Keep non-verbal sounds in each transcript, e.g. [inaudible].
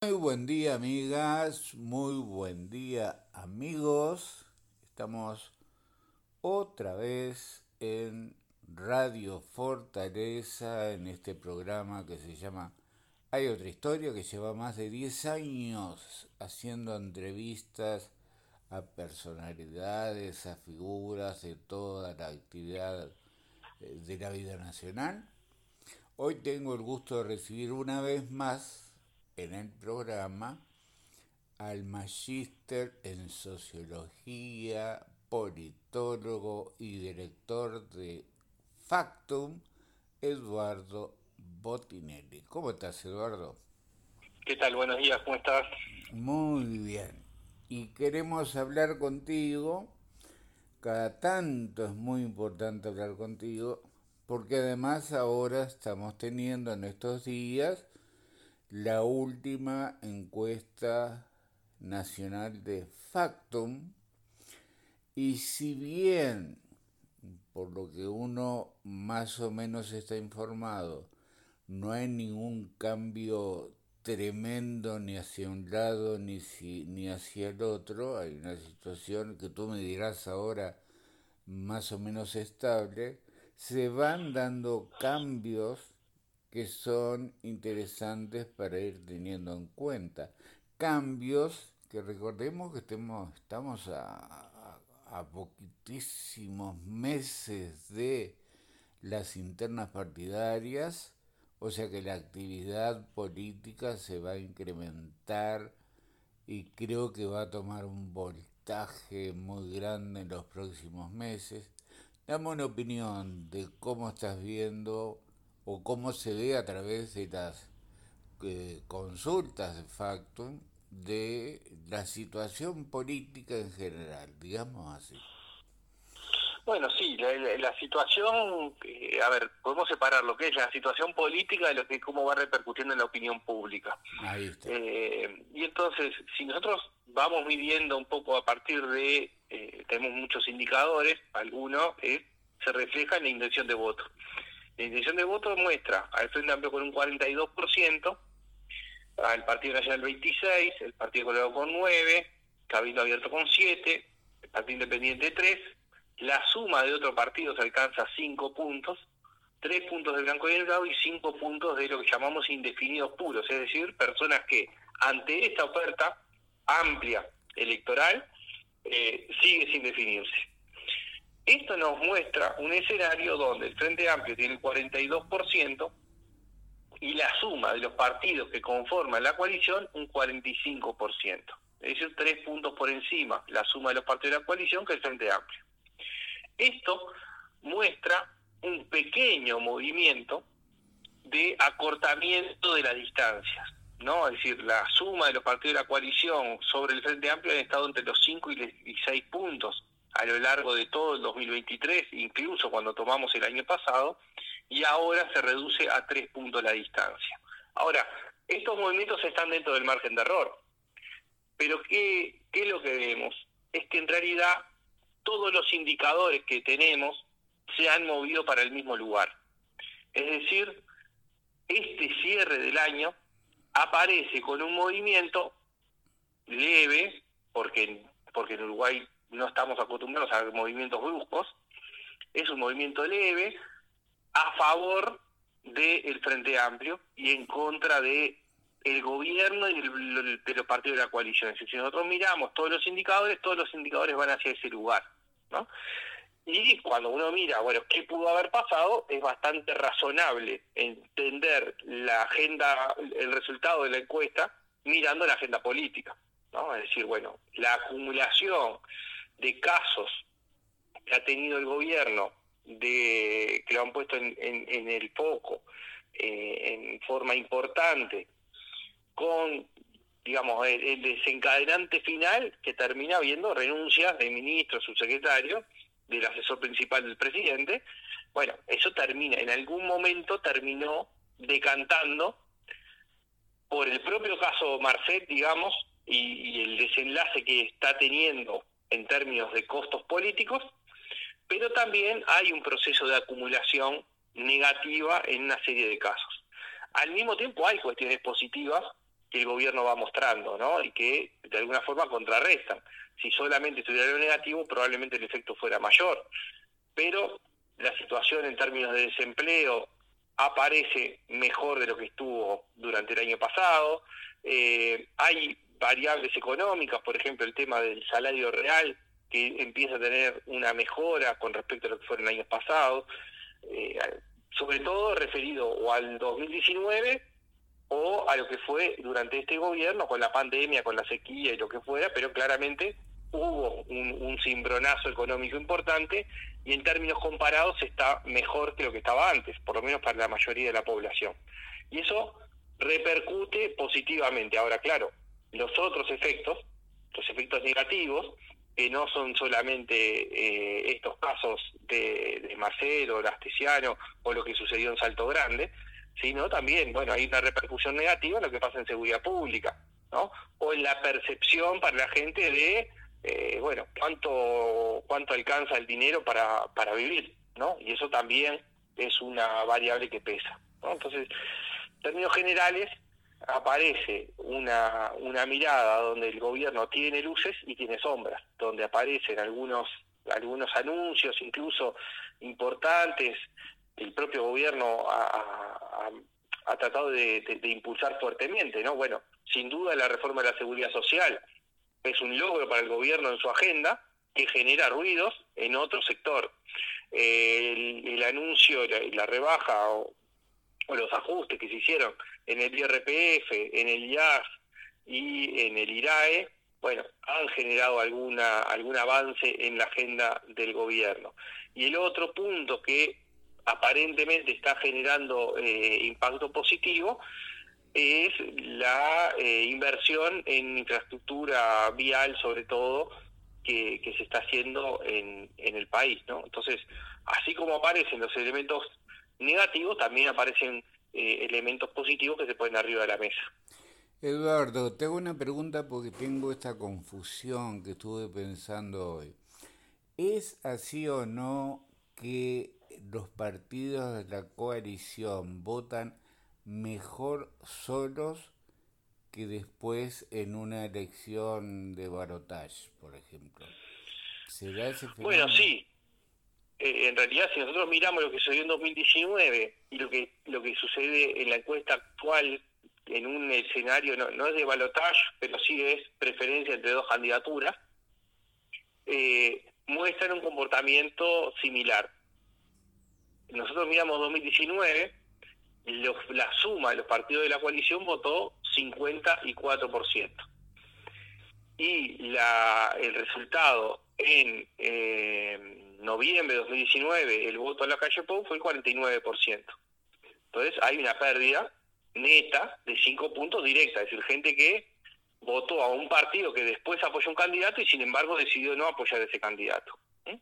Muy buen día amigas, muy buen día amigos. Estamos otra vez en Radio Fortaleza en este programa que se llama Hay otra historia que lleva más de 10 años haciendo entrevistas a personalidades, a figuras de toda la actividad eh, de la vida nacional. Hoy tengo el gusto de recibir una vez más en el programa al magíster en sociología, politólogo y director de Factum, Eduardo Botinelli. ¿Cómo estás, Eduardo? ¿Qué tal? Buenos días, ¿cómo estás? Muy bien. Y queremos hablar contigo. Cada tanto es muy importante hablar contigo, porque además ahora estamos teniendo en estos días la última encuesta nacional de Factum. Y si bien por lo que uno más o menos está informado no hay ningún cambio tremendo ni hacia un lado ni, ni hacia el otro, hay una situación que tú me dirás ahora más o menos estable, se van dando cambios que son interesantes para ir teniendo en cuenta. Cambios que recordemos que estemos, estamos a, a, poquitísimos meses de las internas partidarias, o sea que la actividad política se va a incrementar y creo que va a tomar un voltaje muy grande en los próximos meses. Dame una opinión de cómo estás viendo o cómo se ve a través de las eh, consultas de facto de la situación política en general, digamos así. Bueno, sí, la, situación, eh, a ver, podemos separar lo que es la situación política de lo que cómo va repercutiendo en la opinión pública. Ahí está. Eh, y entonces, si nosotros vamos midiendo un poco a partir de, tenemos muchos indicadores, algunos se refleja en la intención de voto. La intención de voto muestra al Frente Amplio con un 42%, al Partido Nacional 26%, el Partido Colorado con 9%, Cabildo Abierto con 7%, el Partido Independiente 3%, la suma de otros partidos alcanza 5 puntos, 3 puntos de Blanco y Delgado y 5 puntos de lo que llamamos indefinidos puros, es decir, personas que ante esta oferta amplia electoral eh, sigue sin definirse. Esto nos muestra un escenario donde el Frente Amplio tiene el 42% y la suma de los partidos que conforman la coalición un 45%. Es decir, tres puntos por encima la suma de los partidos de la coalición que el Frente Amplio. Esto muestra un pequeño movimiento de acortamiento de las distancias. ¿no? Es decir, la suma de los partidos de la coalición sobre el Frente Amplio han estado entre los 5 y 6 puntos a lo largo de todo el 2023, incluso cuando tomamos el año pasado, y ahora se reduce a tres puntos la distancia. Ahora, estos movimientos están dentro del margen de error, pero ¿qué, qué es lo que vemos? Es que en realidad todos los indicadores que tenemos se han movido para el mismo lugar. Es decir, este cierre del año aparece con un movimiento leve, porque, porque en Uruguay no estamos acostumbrados a movimientos bruscos, es un movimiento leve a favor del Frente Amplio y en contra de el gobierno y de los partidos de la coalición. Si nosotros miramos todos los indicadores, todos los indicadores van hacia ese lugar. ¿no? Y cuando uno mira, bueno, qué pudo haber pasado, es bastante razonable entender la agenda, el resultado de la encuesta, mirando la agenda política. ¿no? Es decir, bueno, la acumulación de casos que ha tenido el gobierno de que lo han puesto en, en, el foco eh, en forma importante con digamos el, desencadenante final que termina habiendo renuncias de ministros, subsecretarios, del asesor principal del presidente, bueno, eso termina, en algún momento terminó decantando por el propio caso Marcet, digamos, y el desenlace que está teniendo en términos de costos políticos, pero también hay un proceso de acumulación negativa en una serie de casos. Al mismo tiempo hay cuestiones positivas que el gobierno va mostrando, ¿no? Y que de alguna forma contrarrestan. Si solamente estuviera lo negativo, probablemente el efecto fuera mayor. Pero la situación en términos de desempleo aparece mejor de lo que estuvo durante el año pasado. Eh, hay variables económicas, por ejemplo, el tema del salario real, que empieza a tener una mejora con respecto a lo que fue en años pasados, eh, sobre todo referido o al 2019 o a lo que fue durante este gobierno, con la pandemia, con la sequía y lo que fuera, pero claramente hubo un, un cimbronazo económico importante y en términos comparados está mejor que lo que estaba antes, por lo menos para la mayoría de la población. Y eso repercute positivamente. Ahora, claro, los otros efectos, los efectos negativos, que no son solamente eh, estos casos de, de Marcelo, Lastesiano o lo que sucedió en Salto Grande, sino también, bueno, hay una repercusión negativa en lo que pasa en seguridad pública, ¿no? O en la percepción para la gente de, eh, bueno, cuánto cuánto alcanza el dinero para, para vivir, ¿no? Y eso también es una variable que pesa, ¿no? Entonces, en términos generales, aparece una, una mirada donde el gobierno tiene luces y tiene sombras, donde aparecen algunos algunos anuncios incluso importantes el propio gobierno ha, ha, tratado de, impulsar fuertemente, ¿no? Bueno, sin duda la reforma de la seguridad social es un logro para el gobierno en su agenda que genera ruidos en otro sector. el, anuncio, la, la rebaja o, o, los ajustes que se hicieron en el IRPF, en el IAS y en el IRAE, bueno, han generado alguna algún avance en la agenda del gobierno. Y el otro punto que aparentemente está generando eh, impacto positivo es la eh, inversión en infraestructura vial, sobre todo, que, se está haciendo en, en el país. ¿no? Entonces, así como aparecen los elementos negativos, también aparecen eh, elementos positivos que se ponen arriba de la mesa. Eduardo, tengo una pregunta porque tengo esta confusión que estuve pensando hoy. ¿Es así o no que los partidos de la coalición votan mejor solos que después en una elección de barotage, por ejemplo. ¿Será ese Bueno, sí. Eh, en realidad, si nosotros miramos lo que sucedió en 2019 y lo que lo que sucede en la encuesta actual en un escenario no, no es de balotage, pero sí es preferencia entre dos candidaturas, eh, muestran un comportamiento similar nosotros miramos 2019, la suma de los partidos de la coalición votó 54%. Y la, el resultado en eh, noviembre de 2019, el voto a la calle Pou fue el 49%. Entonces hay una pérdida neta de 5 puntos directa, es decir, gente que votó a un partido que después apoyó un candidato y sin embargo decidió no apoyar a ese candidato. ¿eh?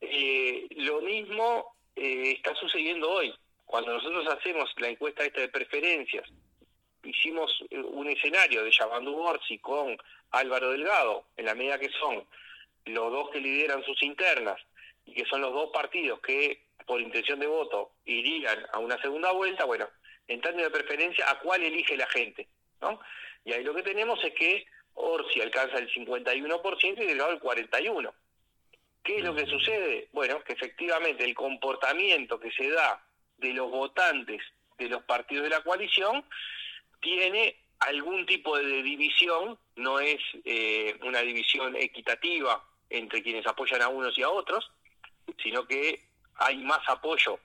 Eh, lo mismo eh, está sucediendo hoy. Cuando nosotros hacemos la encuesta esta de preferencias, hicimos eh, un escenario de Yamandu Borsi con Álvaro Delgado, en la medida que son los dos que lideran sus internas y que son los dos partidos que por intención de voto irían a una segunda vuelta, bueno, en términos de preferencia, ¿a cuál elige la gente? ¿no? Y ahí lo que tenemos es que Orsi alcanza el 51% y Delgado el 41%. ¿Qué es lo que sucede? Bueno, que efectivamente el comportamiento que se da de los votantes de los partidos de la coalición tiene algún tipo de división, no es eh, una división equitativa entre quienes apoyan a unos y a otros, sino que hay más apoyo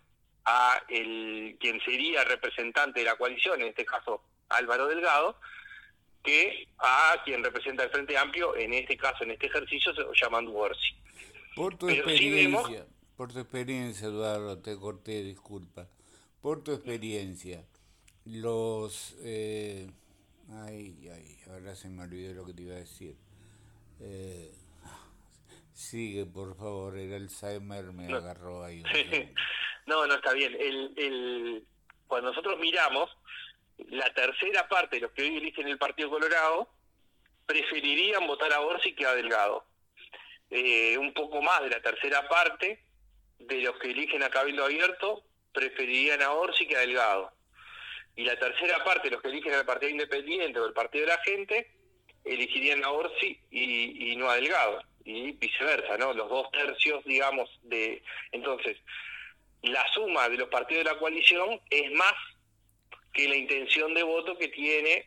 a el quien sería representante de la coalición, en este caso Álvaro Delgado, que a quien representa el Frente Amplio, en este caso, en este ejercicio, llamando Orsi. Por tu experiencia, por tu experiencia, Eduardo, te corté, disculpa. Por tu experiencia, los... Eh, ay, ay, ahora se me olvidó lo que te iba a decir. Eh, sigue, por favor, el Alzheimer me agarró ahí. [laughs] no, no está bien. El, el, cuando nosotros miramos, la tercera parte de los que hoy eligen el Partido Colorado preferirían votar a Orsi que a Delgado eh, un poco más de la tercera parte de los que eligen a Cabildo Abierto preferirían a Orsi que a Delgado. y la tercera parte, los que eligen al Partido Independiente o el Partido de la Gente, elegirían a Orsi y, no a Delgado, y viceversa, ¿no? Los dos tercios, digamos, de... Entonces, la suma de los partidos de la coalición es más que la intención de voto que tiene,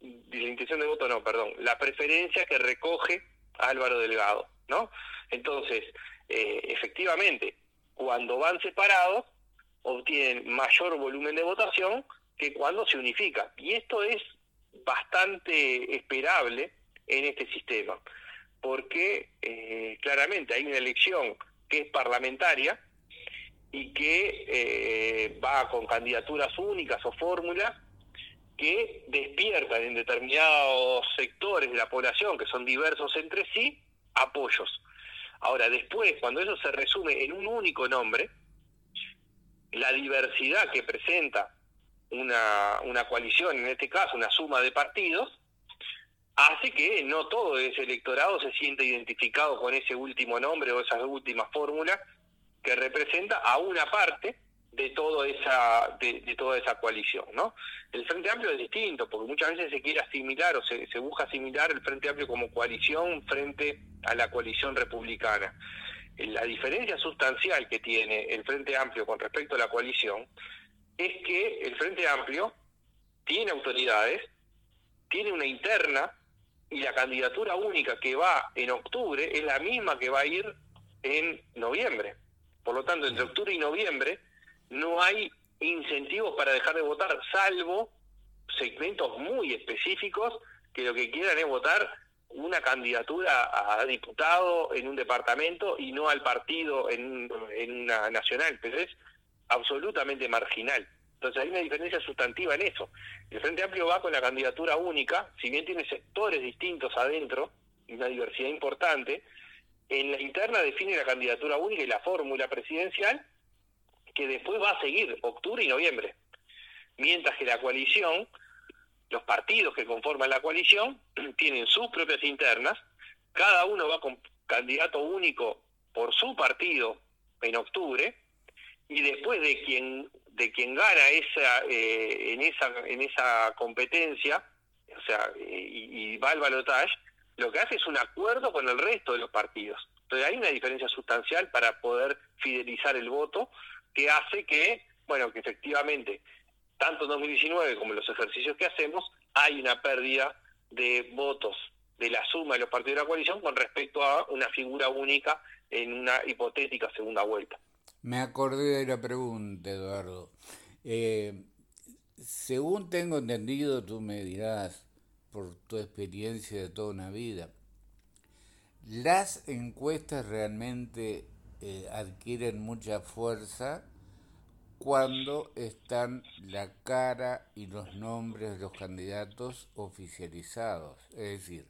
la intención de voto no, perdón, la preferencia que recoge Álvaro Delgado, ¿no? Entonces, eh, efectivamente, cuando van separados, obtienen mayor volumen de votación que cuando se unifica. Y esto es bastante esperable en este sistema, porque eh, claramente hay una elección que es parlamentaria y que eh, va con candidaturas únicas o fórmulas que despiertan en determinados sectores de la población, que son diversos entre sí, apoyos. Ahora, después, cuando eso se resume en un único nombre, la diversidad que presenta una, una coalición, en este caso una suma de partidos, hace que no todo ese electorado se sienta identificado con ese último nombre o esas últimas fórmulas que representa a una parte de toda esa de, toda esa coalición no el frente amplio es distinto porque muchas veces se quiere asimilar o se busca asimilar el frente amplio como coalición frente a la coalición republicana. La diferencia sustancial que tiene el frente amplio con respecto a la coalición es que el Frente Amplio tiene autoridades, tiene una interna y la candidatura única que va en octubre es la misma que va a ir en noviembre. Por lo tanto, entre octubre y noviembre no hay incentivos para dejar de votar, salvo segmentos muy específicos que lo que quieran es votar una candidatura a diputado en un departamento y no al partido en, en una nacional. Pero es absolutamente marginal. Entonces hay una diferencia sustantiva en eso. El Frente Amplio va con la candidatura única, si bien tiene sectores distintos adentro, y una diversidad importante, en la interna define la candidatura única y la fórmula presidencial, que después va a seguir octubre y noviembre. Mientras que la coalición, los partidos que conforman la coalición, [clears throat] tienen sus propias internas, cada uno va con candidato único por su partido en octubre, y después de quien de quien gana esa eh, en esa en esa competencia o sea y, va al balotaje lo que hace es un acuerdo con el resto de los partidos entonces hay una diferencia sustancial para poder fidelizar el voto que hace que bueno que efectivamente tanto en 2019 como en los ejercicios que hacemos hay una pérdida de votos de la suma de los partidos de la coalición con respecto a una figura única en una hipotética segunda vuelta. Me acordé de la pregunta, Eduardo. Eh, según tengo entendido, tú me dirás, por tu experiencia de toda una vida, las encuestas realmente eh, adquieren mucha fuerza cuando están la cara y los nombres de los candidatos oficializados. Es decir,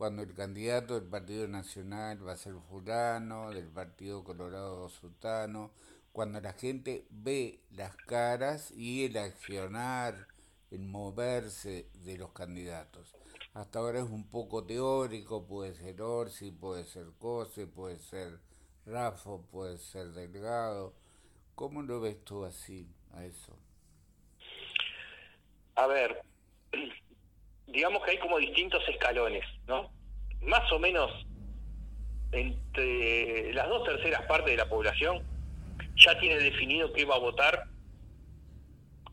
cuando el candidato del Partido Nacional va a ser fulano, del Partido Colorado Sutano, cuando la gente ve las caras y el accionar, el moverse de los candidatos. Hasta ahora es un poco teórico, puede ser Orsi, puede ser Cose, puede ser Rafo, puede ser Delgado. ¿Cómo lo ves tú así, a eso? A ver, digamos que hay como distintos escalones, ¿no? Más o menos entre las dos terceras partes de la población ya tiene definido qué va a votar,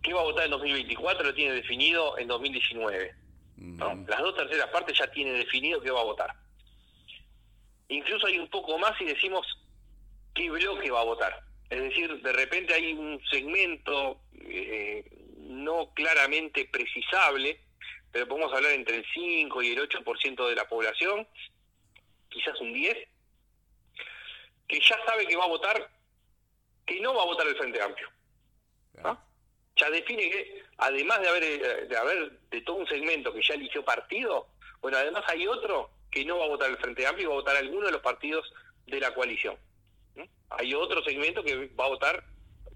qué va a votar en 2024 lo tiene definido en 2019. Las dos terceras partes ya tienen definido qué va a votar. Incluso hay un poco más y decimos qué bloque va a votar. Es decir, de repente hay un segmento eh, no claramente precisable pero podemos hablar entre el 5 y el 8% de la población, quizás un 10, que ya sabe que va a votar, que no va a votar el Frente Amplio. Ya define que, además de haber, de haber de todo un segmento que ya eligió partido, bueno, además hay otro que no va a votar el Frente Amplio y va a votar alguno de los partidos de la coalición. Hay otro segmento que va a votar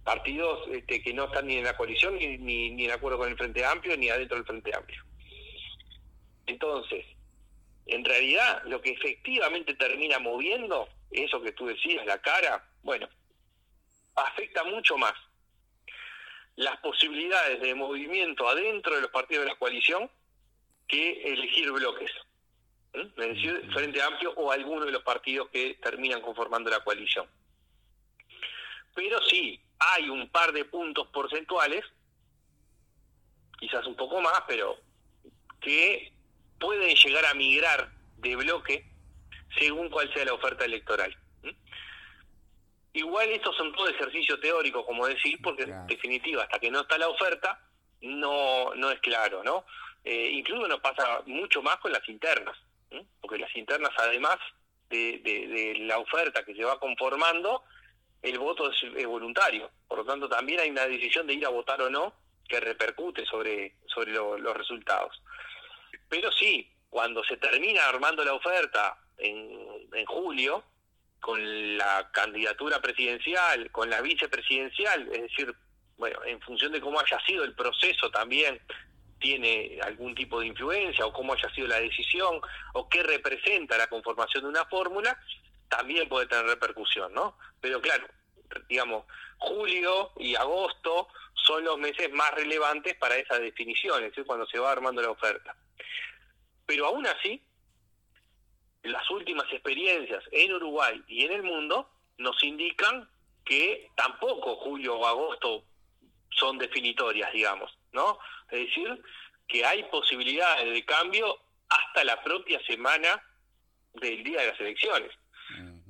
partidos este, que no están ni en la coalición, ni, ni, ni en acuerdo con el Frente Amplio, ni adentro del Frente Amplio. Entonces, en realidad, lo que efectivamente termina moviendo, eso que tú decías, la cara, bueno, afecta mucho más las posibilidades de movimiento adentro de los partidos de la coalición que elegir bloques. Es decir, Frente Amplio o alguno de los partidos que terminan conformando la coalición. Pero sí, hay un par de puntos porcentuales, quizás un poco más, pero que pueden llegar a migrar de bloque según cuál sea la oferta electoral. Igual estos son todo ejercicio teórico, como decís, porque en definitiva, hasta que no está la oferta, no, no es claro, ¿no? Eh, incluso nos pasa mucho más con las internas, porque las internas, además de, de, la oferta que se va conformando, el voto es, voluntario. Por lo tanto, también hay una decisión de ir a votar o no que repercute sobre, sobre los resultados. Pero sí, cuando se termina armando la oferta en, en julio, con la candidatura presidencial, con la vicepresidencial, es decir, bueno, en función de cómo haya sido el proceso también tiene algún tipo de influencia o cómo haya sido la decisión o qué representa la conformación de una fórmula, también puede tener repercusión, ¿no? Pero claro, digamos, julio y agosto son los meses más relevantes para esa definición, es cuando se va armando la oferta. Pero aún así, las últimas experiencias en Uruguay y en el mundo nos indican que tampoco julio o agosto son definitorias, digamos, ¿no? Es decir, que hay posibilidades de cambio hasta la propia semana del día de las elecciones.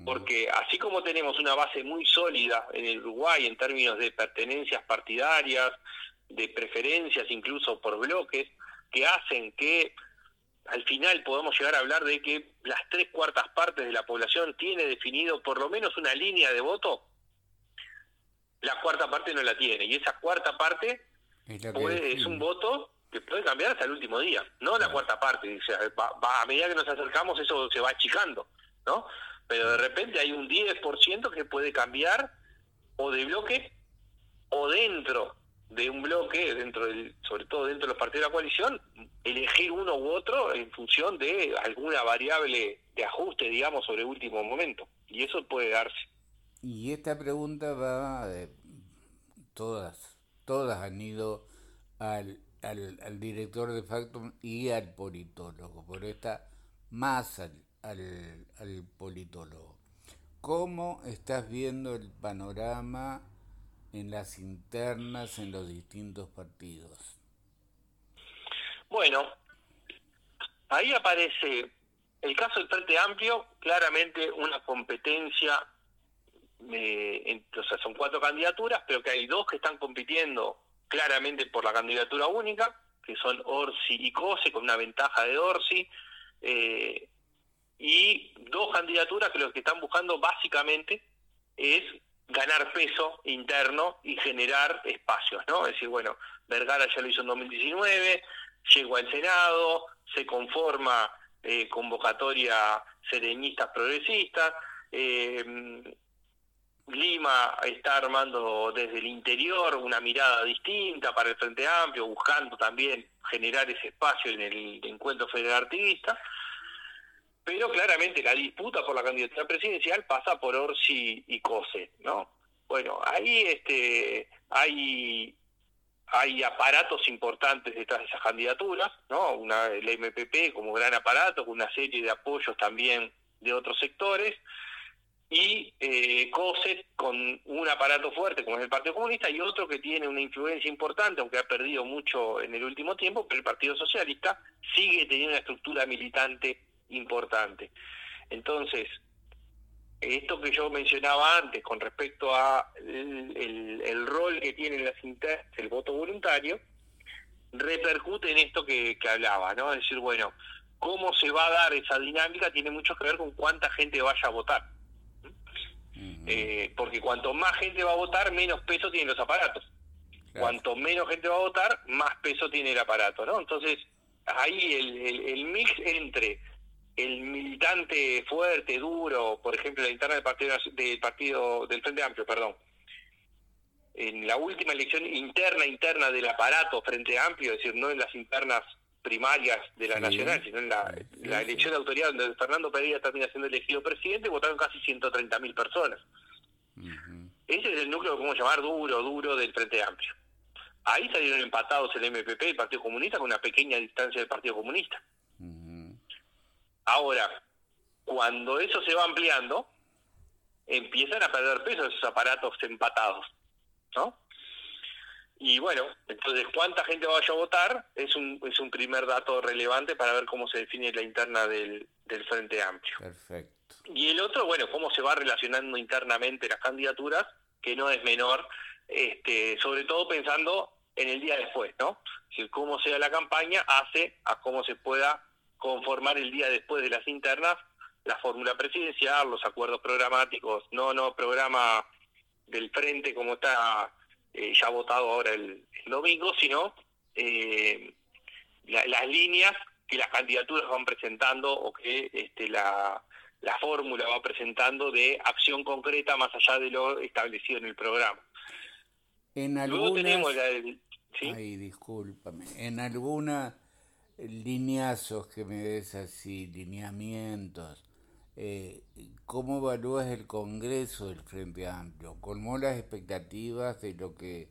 Porque así como tenemos una base muy sólida en el Uruguay en términos de pertenencias partidarias, de preferencias incluso por bloques, que hacen que al final podemos llegar a hablar de que las tres cuartas partes de la población tiene definido por lo menos una línea de voto, la cuarta parte no la tiene. Y esa cuarta parte es, un voto que puede cambiar hasta el último día, no la cuarta parte. a medida que nos acercamos eso se va achicando, ¿no? Pero de repente hay un 10% que puede cambiar o de bloque o dentro de un bloque, dentro del, sobre todo dentro de los partidos de la coalición, elegir uno u otro en función de alguna variable de ajuste, digamos, sobre último momento. Y eso puede darse. Y esta pregunta va, de, todas, todas han ido al, al, director de facto y al politólogo, pero esta más al, al, politólogo. ¿Cómo estás viendo el panorama en las internas en los distintos partidos? Bueno, ahí aparece el caso del Frente Amplio, claramente una competencia, eh, o sea, son cuatro candidaturas, pero que hay dos que están compitiendo claramente por la candidatura única, que son Orsi y Cose, con una ventaja de Orsi, eh, y dos candidaturas que lo que están buscando básicamente es ganar peso interno y generar espacios, ¿no? Es decir, bueno, Vergara ya lo hizo en 2019, llegó al Senado, se conforma eh, convocatoria serenistas progresistas, eh, Lima está armando desde el interior una mirada distinta para el Frente Amplio, buscando también generar ese espacio en el encuentro federal artista. Pero claramente la disputa por la candidatura presidencial pasa por Orsi y Cose, ¿no? Bueno, ahí este hay hay aparatos importantes detrás de esas candidaturas, ¿no? Una, el MPP como gran aparato, con una serie de apoyos también de otros sectores, y eh, COSET con un aparato fuerte como es el Partido Comunista y otro que tiene una influencia importante, aunque ha perdido mucho en el último tiempo, pero el Partido Socialista sigue teniendo una estructura militante importante. Entonces, esto que yo mencionaba antes con respecto a el, rol que tiene las internas, el voto voluntario, repercute en esto que, hablaba, ¿no? Es decir, bueno, cómo se va a dar esa dinámica tiene mucho que ver con cuánta gente vaya a votar. Eh, porque cuanto más gente va a votar, menos peso tienen los aparatos. Cuanto menos gente va a votar, más peso tiene el aparato, ¿no? Entonces, ahí el, el mix entre el militante fuerte, duro, por ejemplo, la interna del partido del partido del Frente Amplio, perdón. En la última elección interna interna del aparato Frente Amplio, es decir, no en las internas primarias de la nacional, sino en la, elección de autoridad donde Fernando Pereira termina siendo elegido presidente, votaron casi 130.000 personas. Ese es el núcleo podemos llamar duro, duro del Frente Amplio. Ahí salieron empatados el MPP y el Partido Comunista con una pequeña distancia del Partido Comunista. Ahora, cuando eso se va ampliando, empiezan a perder peso esos aparatos empatados, ¿no? Y bueno, entonces, ¿cuánta gente vaya a votar? Es un, es un primer dato relevante para ver cómo se define la interna del, del Frente Amplio. Perfecto. Y el otro, bueno, cómo se va relacionando internamente las candidaturas, que no es menor, este, sobre todo pensando en el día después, ¿no? Si cómo sea la campaña hace a cómo se pueda conformar el día después de las internas la fórmula presidencial, los acuerdos programáticos, no, no programa del frente como está eh, ya votado ahora el, domingo, sino eh, las líneas que las candidaturas van presentando o que este, la, la fórmula va presentando de acción concreta más allá de lo establecido en el programa. En algunas... tenemos Ay, discúlpame. En alguna lineazos que me des así, lineamientos, eh, ¿cómo evalúas el Congreso del Frente Amplio? ¿Colmó las expectativas de lo que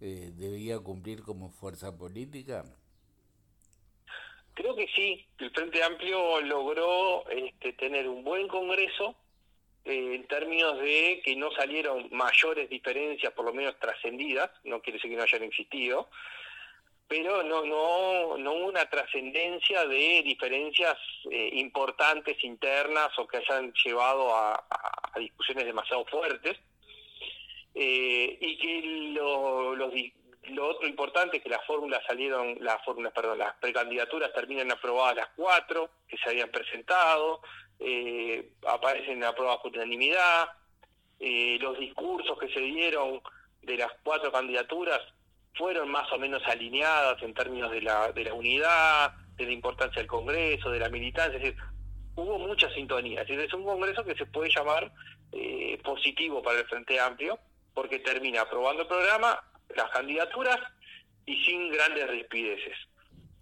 eh, debía cumplir como fuerza política? Creo que sí, el Frente Amplio logró este, tener un buen Congreso eh, en términos de que no salieron mayores diferencias, por lo menos trascendidas, no quiere decir que no hayan existido, pero no no no una trascendencia de diferencias eh, importantes internas o que hayan llevado a, discusiones demasiado fuertes. Eh, y que lo, lo, otro importante es que las fórmulas salieron las fórmulas perdón las precandidaturas terminan aprobadas las cuatro que se habían presentado eh, aparecen aprobadas por unanimidad los discursos que se dieron de las cuatro candidaturas fueron más o menos alineadas en términos de la, de la unidad, de la importancia del Congreso, de la militancia, es decir, hubo mucha sintonía. Es, decir, es un Congreso que se puede llamar eh, positivo para el Frente Amplio, porque termina aprobando el programa, las candidaturas y sin grandes rispideces.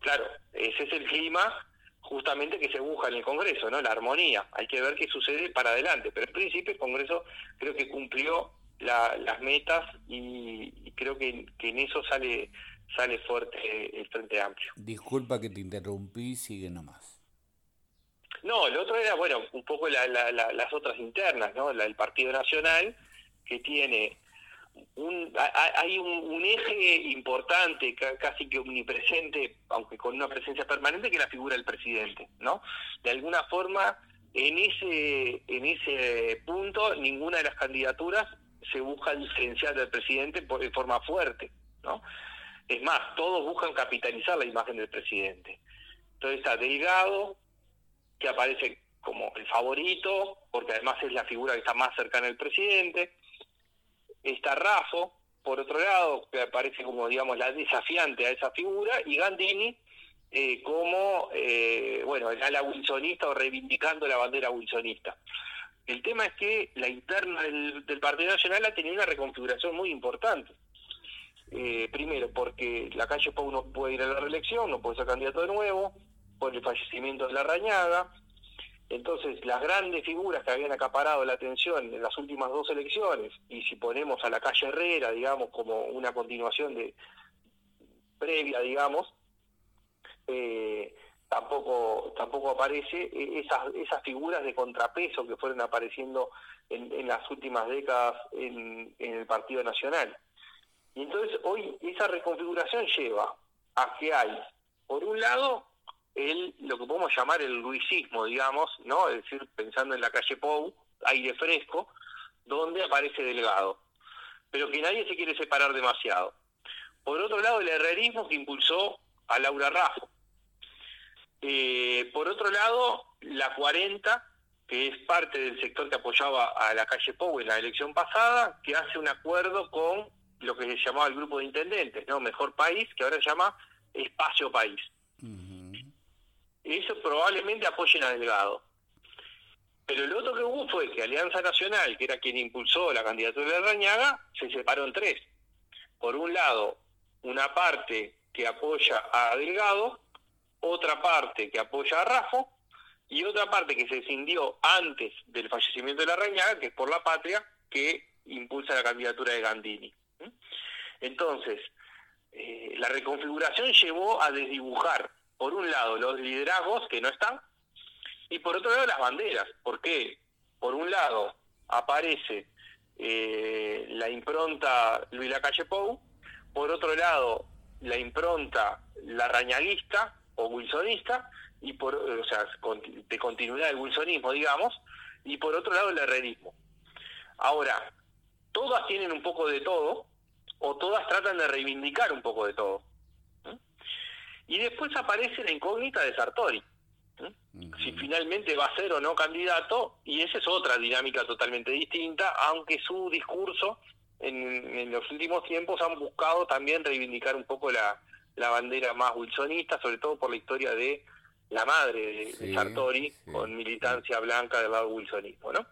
Claro, ese es el clima justamente que se busca en el Congreso, ¿no? La armonía. Hay que ver qué sucede para adelante. Pero en principio el Congreso creo que cumplió las metas y, creo que, en eso sale sale fuerte el Frente Amplio. Disculpa que te interrumpí, sigue nomás. No, lo otro era, bueno, un poco las otras internas, ¿no? La del Partido Nacional, que tiene un, hay un, eje importante, casi que omnipresente, aunque con una presencia permanente, que es la figura del presidente, ¿no? De alguna forma, en ese, en ese punto, ninguna de las candidaturas se busca diferenciar del presidente de forma fuerte, ¿no? Es más, todos buscan capitalizar la imagen del presidente. Entonces está Delgado, que aparece como el favorito, porque además es la figura que está más cercana al presidente. Está Rafo, por otro lado, que aparece como, digamos, la desafiante a esa figura, y Gandini eh, como, eh, bueno, el ala wilsonista o reivindicando la bandera wilsonista. El tema es que la interna del, Partido Nacional ha tenido una reconfiguración muy importante. Eh, primero, porque la calle Pau no puede ir a la reelección, no puede ser candidato de nuevo, por el fallecimiento de la Rañaga. Entonces, las grandes figuras que habían acaparado la atención en las últimas dos elecciones, y si ponemos a la calle Herrera, digamos, como una continuación de previa, digamos, eh, tampoco tampoco aparece e, esas esas figuras de contrapeso que fueron apareciendo en, las últimas décadas en, el Partido Nacional. Y entonces hoy esa reconfiguración lleva a que hay por un lado el lo que podemos llamar el luisismo digamos no es decir pensando en la calle Pou aire fresco donde aparece Delgado. Pero que nadie se quiere separar demasiado. Por otro lado el herrerismo que impulsó a Laura Raffo eh, por otro lado, la 40, que es parte del sector que apoyaba a la calle Pou en la elección pasada, que hace un acuerdo con lo que se llamaba el grupo de intendentes, ¿no? Mejor País, que ahora se llama Espacio País. Eso probablemente apoyen a Delgado. Pero lo otro que hubo fue que Alianza Nacional, que era quien impulsó la candidatura de Rañaga, se separó en tres. Por un lado, una parte que apoya a Delgado otra parte que apoya a Rafo y otra parte que se cindió antes del fallecimiento de la Reñaga, que es por la patria, que impulsa la candidatura de Gandini. Entonces, eh, la reconfiguración llevó a desdibujar, por un lado, los liderazgos que no están, y por otro lado, las banderas. ¿Por qué? Por un lado, aparece eh, la impronta Luis Lacalle Pou, por otro lado, la impronta la rañaguista o wilsonista, y por, o sea, de continuidad del wilsonismo, digamos, y por otro lado el herrerismo. Ahora, todas tienen un poco de todo, o todas tratan de reivindicar un poco de todo. Y después aparece la incógnita de Sartori. Si finalmente va a ser o no candidato, y esa es otra dinámica totalmente distinta, aunque su discurso en, los últimos tiempos han buscado también reivindicar un poco la, bandera más wilsonista, sobre todo por la historia de la madre de, Sartori, con militancia blanca del lado wilsonismo, ¿no?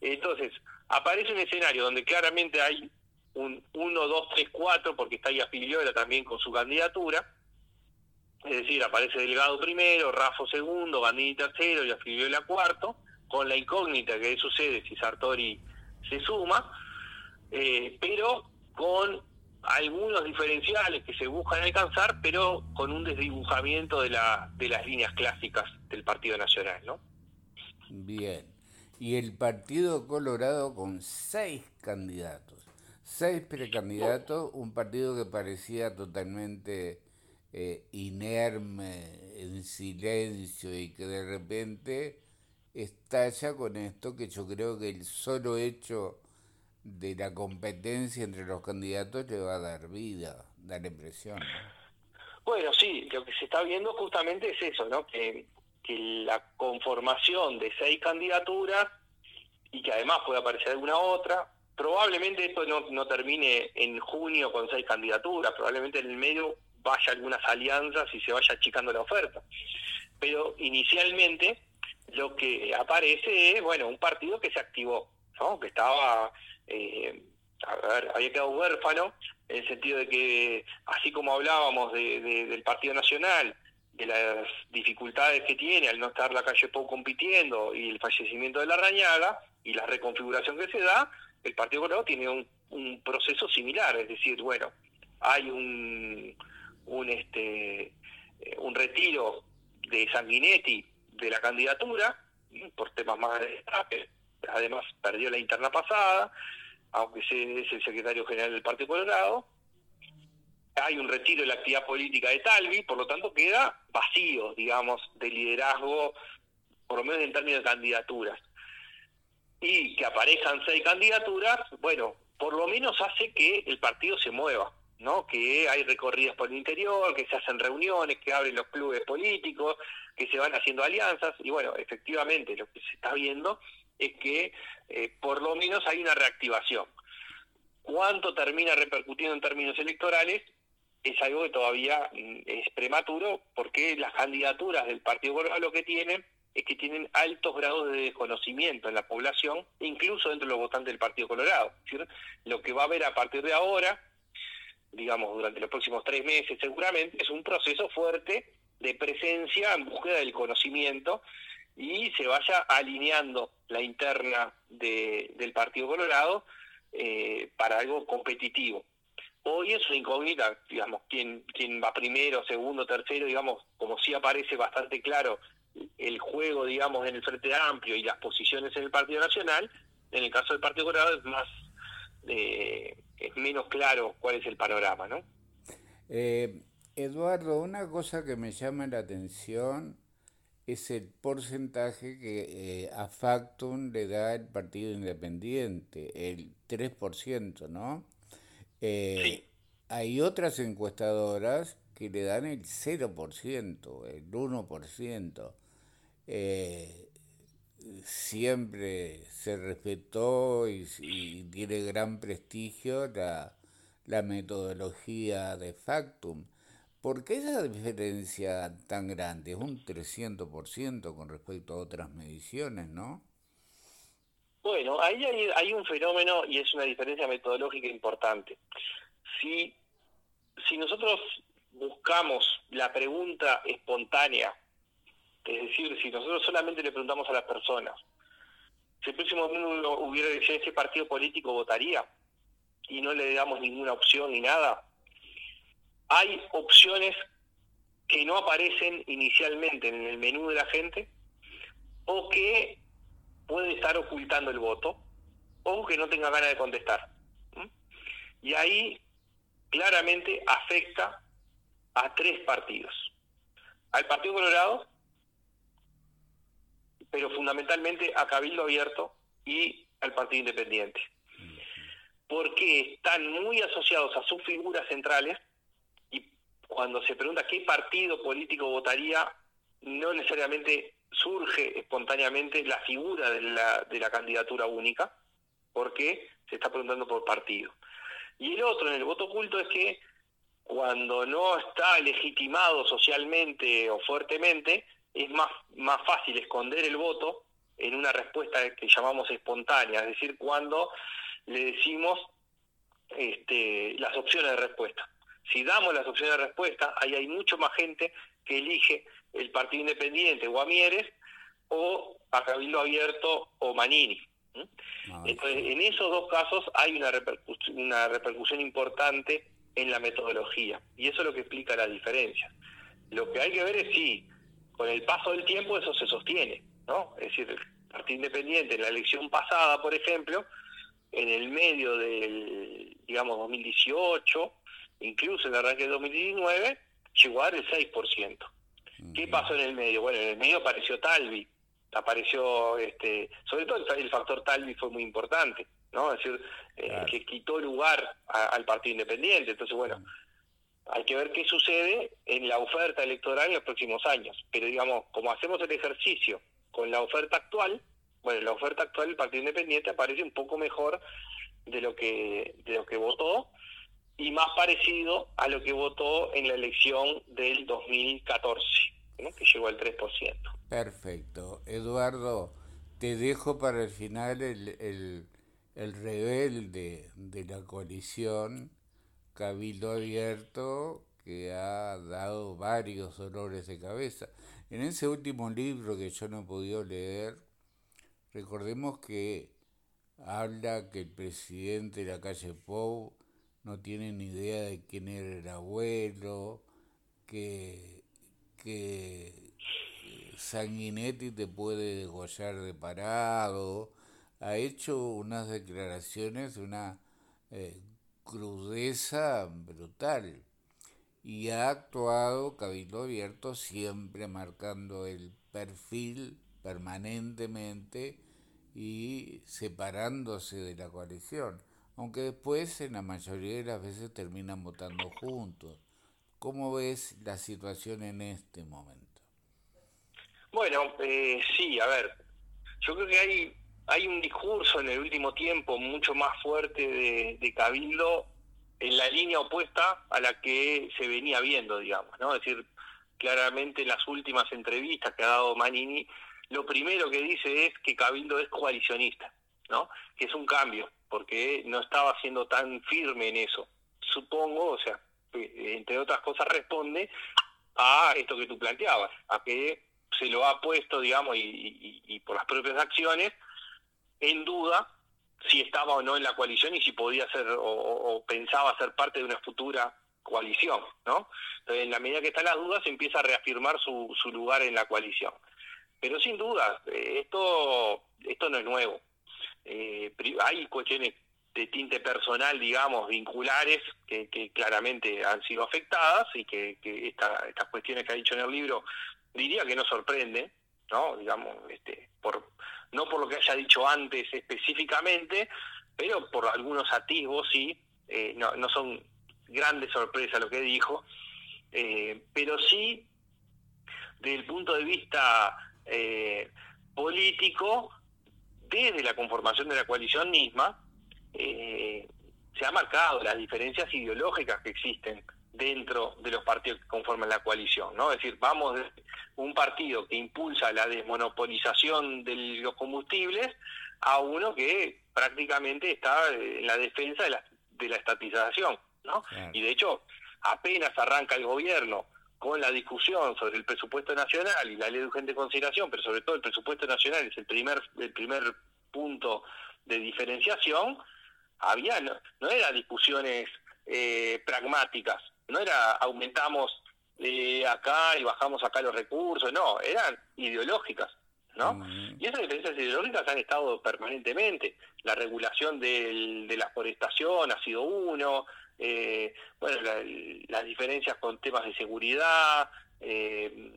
Entonces, aparece un escenario donde claramente hay un 1, 2, 3, 4, porque está ahí Filiola también con su candidatura, es decir, aparece Delgado primero, Rafo segundo, Bandini tercero y Afiliola cuarto, con la incógnita que sucede si Sartori se suma, eh, pero con algunos diferenciales que se buscan alcanzar, pero con un desdibujamiento de, la, de las líneas clásicas del Partido Nacional, ¿no? Bien. Y el Partido Colorado con seis candidatos, seis precandidatos, un partido que parecía totalmente eh, inerme, en silencio y que de repente estalla con esto que yo creo que el solo hecho de la competencia entre los candidatos le va a dar vida, da la impresión. Bueno, sí, lo que se está viendo justamente es eso, ¿no? Que, que la conformación de seis candidaturas y que además puede aparecer alguna otra, probablemente esto no, no termine en junio con seis candidaturas, probablemente en el medio vaya algunas alianzas y se vaya achicando la oferta. Pero inicialmente lo que aparece es, bueno, un partido que se activó, ¿no? que estaba, eh, había quedado huérfano, en el sentido de que, así como hablábamos de, del Partido Nacional, de las dificultades que tiene al no estar la calle Pou compitiendo y el fallecimiento de la Rañaga y la reconfiguración que se da, el Partido Colorado tiene un, proceso similar, es decir, bueno, hay un, un este un retiro de Sanguinetti de la candidatura por temas más además perdió la interna pasada aunque es el secretario general del Partido Colorado hay un retiro de la actividad política de Talvi por lo tanto queda vacío digamos de liderazgo por lo menos en términos de candidaturas y que aparezcan seis candidaturas bueno por lo menos hace que el partido se mueva ¿no? que hay recorridas por el interior, que se hacen reuniones, que abren los clubes políticos, que se van haciendo alianzas, y bueno, efectivamente lo que se está viendo es que eh, por lo menos hay una reactivación. ¿Cuánto termina repercutiendo en términos electorales? Es algo que todavía mm, es prematuro, porque las candidaturas del Partido Colorado lo que tienen es que tienen altos grados de desconocimiento en la población, incluso dentro de los votantes del Partido Colorado. Lo que va a haber a partir de ahora digamos, durante los próximos tres meses seguramente, es un proceso fuerte de presencia en búsqueda del conocimiento y se vaya alineando la interna de, del Partido Colorado eh, para algo competitivo. Hoy es una incógnita, digamos, quién, quién va primero, segundo, tercero, digamos, como sí aparece bastante claro el juego, digamos, en el Frente Amplio y las posiciones en el Partido Nacional, en el caso del Partido Colorado es más eh, es menos claro cuál es el panorama, ¿no? Eh, Eduardo, una cosa que me llama la atención es el porcentaje que eh, a Factum le da el Partido Independiente, el 3%, ¿no? sí. Hay otras encuestadoras que le dan el 0%, el 1%. Eh, siempre se respetó y, tiene gran prestigio la, la, metodología de Factum. ¿Por qué esa diferencia tan grande? Es un 300% con respecto a otras mediciones, ¿no? Bueno, ahí hay, hay un fenómeno y es una diferencia metodológica importante. Si, si nosotros buscamos la pregunta espontánea es decir, si nosotros solamente le preguntamos a las personas, si el próximo domingo hubiera ese partido político votaría y no le damos ninguna opción ni nada, hay opciones que no aparecen inicialmente en el menú de la gente o que puede estar ocultando el voto o que no tenga ganas de contestar. Y ahí claramente afecta a tres partidos. Al Partido Colorado, pero fundamentalmente a Cabildo Abierto y al Partido Independiente. Porque están muy asociados a sus figuras centrales cuando se pregunta qué partido político votaría, no necesariamente surge espontáneamente la figura de la, de la candidatura única, porque se está preguntando por partido. Y el otro, en el voto oculto, es que cuando no está legitimado socialmente o fuertemente, es más, más fácil esconder el voto en una respuesta que llamamos espontánea, es decir, cuando le decimos este, las opciones de respuesta. Si damos las opciones de respuesta, ahí hay mucho más gente que elige el Partido Independiente o a Mieres o a Cabildo Abierto o Manini. Ah, Entonces, en esos dos casos hay una repercusión, una repercusión importante en la metodología y eso es lo que explica la diferencia. Lo que hay que ver es si con el paso del tiempo eso se sostiene, ¿no? Es decir, el Partido Independiente en la elección pasada, por ejemplo, en el medio del, digamos, 2018, incluso en el arranque del 2019, llegó a dar el 6%. ¿Qué pasó en el medio? Bueno, en el medio apareció Talvi, apareció, este, sobre todo el, factor Talvi fue muy importante, ¿no? Es decir, eh, que quitó lugar al Partido Independiente. Entonces, bueno, hay que ver qué sucede en la oferta electoral en los próximos años. Pero digamos, como hacemos el ejercicio con la oferta actual, bueno, la oferta actual del Partido Independiente aparece un poco mejor de lo que de lo que votó y más parecido a lo que votó en la elección del 2014, que llegó al 3%. Perfecto. Eduardo, te dejo para el final el, el, el rebelde de la coalición Cabildo Abierto que ha dado varios dolores de cabeza. En ese último libro que yo no he podido leer, recordemos que habla que el presidente de la calle Pou no tiene ni idea de quién era el abuelo, que, que Sanguinetti te puede degollar de parado, ha hecho unas declaraciones, una eh, crudeza brutal. Y ha actuado Cabildo Abierto siempre marcando el perfil permanentemente y separándose de la coalición, aunque después en la mayoría de las veces terminan votando juntos. ¿Cómo ves la situación en este momento? Bueno, eh, sí, a ver, yo creo que hay hay un discurso en el último tiempo mucho más fuerte de, Cabildo en la línea opuesta a la que se venía viendo, digamos, ¿no? Es decir, claramente en las últimas entrevistas que ha dado Manini, lo primero que dice es que Cabildo es coalicionista, ¿no? Que es un cambio, porque no estaba siendo tan firme en eso. Supongo, o sea, entre otras cosas responde a esto que tú planteabas, a que se lo ha puesto, digamos, y por las propias acciones, en duda si estaba o no en la coalición y si podía ser o, pensaba ser parte de una futura coalición, ¿no? Entonces, en la medida que están las dudas, empieza a reafirmar su, su lugar en la coalición. Pero sin duda, eh, esto, esto no es nuevo. Eh, hay cuestiones de tinte personal, digamos, vinculares, que, claramente han sido afectadas y que, que esta, estas cuestiones que ha dicho en el libro, diría que no sorprende, ¿no? Digamos, este, por no por lo que haya dicho antes específicamente, pero por algunos atisbos sí, eh, no, son grandes sorpresas lo que dijo, eh, pero sí, desde el punto de vista político, desde la conformación de la coalición misma, se ha marcado las diferencias ideológicas que existen dentro de los partidos que conforman la coalición, ¿no? Es decir, vamos de un partido que impulsa la desmonopolización de los combustibles a uno que prácticamente está en la defensa de la, de la estatización, ¿no? Y de hecho, apenas arranca el gobierno con la discusión sobre el presupuesto nacional y la ley de urgente consideración, pero sobre todo el presupuesto nacional es el primer el primer punto de diferenciación, había no, no eran discusiones eh, pragmáticas, no era aumentamos eh, acá y bajamos acá los recursos, no, eran ideológicas. ¿no? Mm. Y esas diferencias ideológicas han estado permanentemente. La regulación del, de la forestación ha sido uno, eh, bueno, las diferencias con temas de seguridad, eh,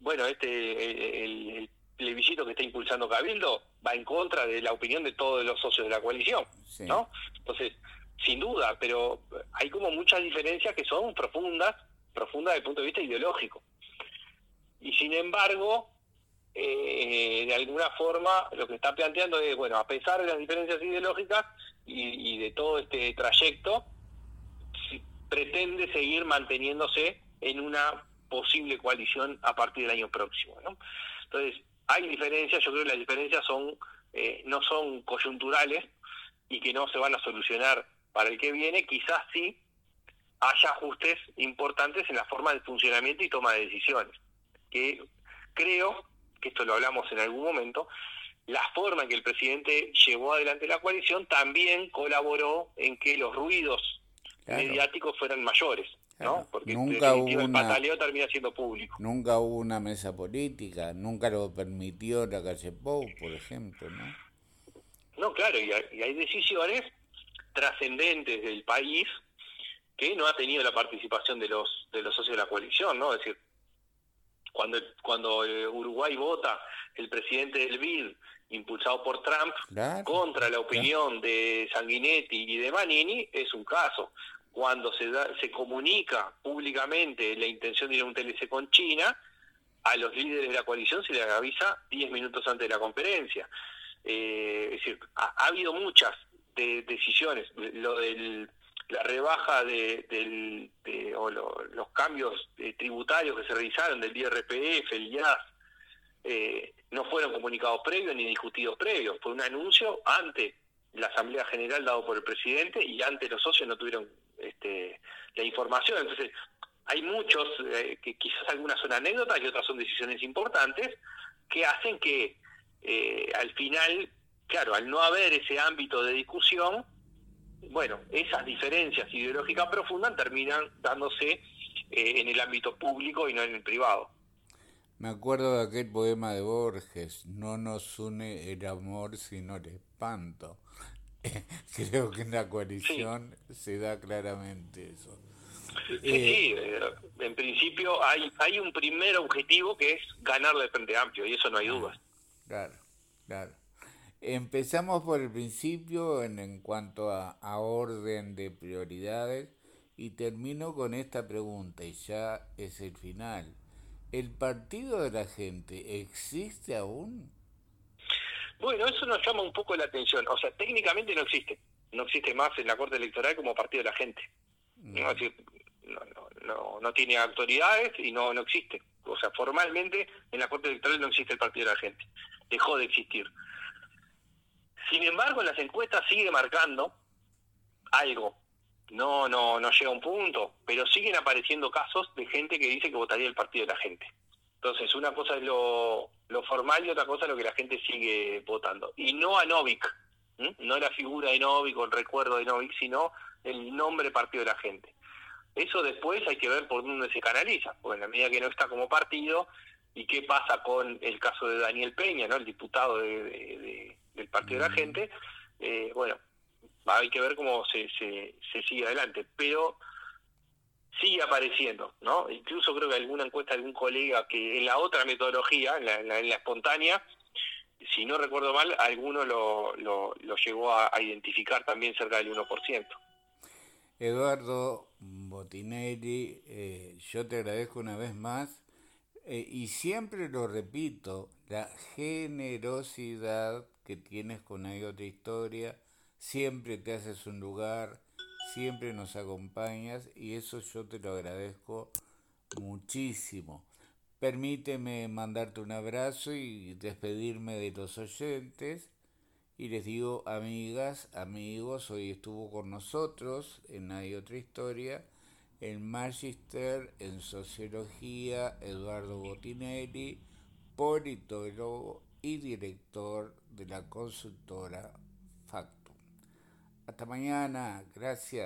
bueno, este el, plebiscito que está impulsando Cabildo va en contra de la opinión de todos los socios de la coalición, ¿no? Entonces, sin duda, pero hay como muchas diferencias que son profundas, profundas desde el punto de vista ideológico. Y sin embargo, eh, de alguna forma lo que está planteando es, bueno, a pesar de las diferencias ideológicas y, de todo este trayecto, pretende seguir manteniéndose en una posible coalición a partir del año próximo. ¿no? Entonces, hay diferencias, yo creo que las diferencias son eh, no son coyunturales y que no se van a solucionar para el que viene, quizás sí haya ajustes importantes en la forma de funcionamiento y toma de decisiones, que creo que esto lo hablamos en algún momento, la forma en que el presidente llevó adelante la coalición también colaboró en que los ruidos mediáticos fueran mayores. ¿no? Porque nunca hubo el pataleo termina siendo público. Nunca hubo una mesa política, nunca lo permitió la calle Pou, por ejemplo, ¿no? No, claro, y hay, y hay decisiones trascendentes del país que no ha tenido la participación de los de los socios de la coalición, ¿no? Es decir, cuando, cuando eh, Uruguay vota el presidente del BID, impulsado por Trump, contra la opinión de Sanguinetti y de Manini, es un caso. Cuando se, da, se comunica públicamente la intención de ir a un TLC con China, a los líderes de la coalición se les avisa 10 minutos antes de la conferencia. Eh, es decir, ha, habido muchas decisiones. Lo del la rebaja de, del, o los cambios eh, tributarios que se realizaron del IRPF, el IAS, eh, no fueron comunicados previos ni discutidos previos. Fue un anuncio ante la Asamblea General dado por el presidente y ante los socios no tuvieron este, la información. Entonces, hay muchos, eh, que quizás algunas son anécdotas y otras son decisiones importantes, que hacen que al final, claro, al no haber ese ámbito de discusión, bueno, esas diferencias ideológicas profundas terminan dándose eh, en el ámbito público y no en el privado. Me acuerdo de aquel poema de Borges, no nos une el amor sino el espanto. [laughs] Creo que en la coalición se da claramente eso. Sí, sí, eh, en principio hay, hay un primer objetivo que es ganar de Frente Amplio y eso no hay dudas. Claro, claro. Empezamos por el principio en, en cuanto a, a, orden de prioridades y termino con esta pregunta y ya es el final. ¿El partido de la gente existe aún? Bueno, eso nos llama un poco la atención. O sea, técnicamente no existe. No existe más en la Corte Electoral como partido de la gente. No, no, no, no, tiene autoridades y no, no existe. O sea, formalmente en la Corte Electoral no existe el partido de la gente. Dejó de existir. Sin embargo, en las encuestas sigue marcando algo. No, no, no llega a un punto, pero siguen apareciendo casos de gente que dice que votaría el partido de la gente. Entonces, una cosa es lo, lo formal y otra cosa es lo que la gente sigue votando. Y no a Novik, no la figura de Novik o el recuerdo de Novik, sino el nombre partido de la gente. Eso después hay que ver por dónde se canaliza, porque en la medida que no está como partido, y qué pasa con el caso de Daniel Peña, ¿no? el diputado de del Partido de la Gente, eh, bueno, hay que ver cómo se, se, sigue adelante, pero sigue apareciendo, ¿no? Incluso creo que alguna encuesta de algún colega que en la otra metodología, en la, en la, espontánea, si no recuerdo mal, alguno lo, lo, llegó a, identificar también cerca del 1%. Eduardo Botinelli, eh, yo te agradezco una vez más eh, y siempre lo repito, la generosidad que tienes con hay otra historia, siempre te haces un lugar, siempre nos acompañas y eso yo te lo agradezco muchísimo. Permíteme mandarte un abrazo y despedirme de los oyentes. Y les digo, amigas, amigos, hoy estuvo con nosotros en Hay otra historia, el Magister en Sociología, Eduardo Botinelli, politólogo y director de la consultora Factum. Hasta mañana, gracias.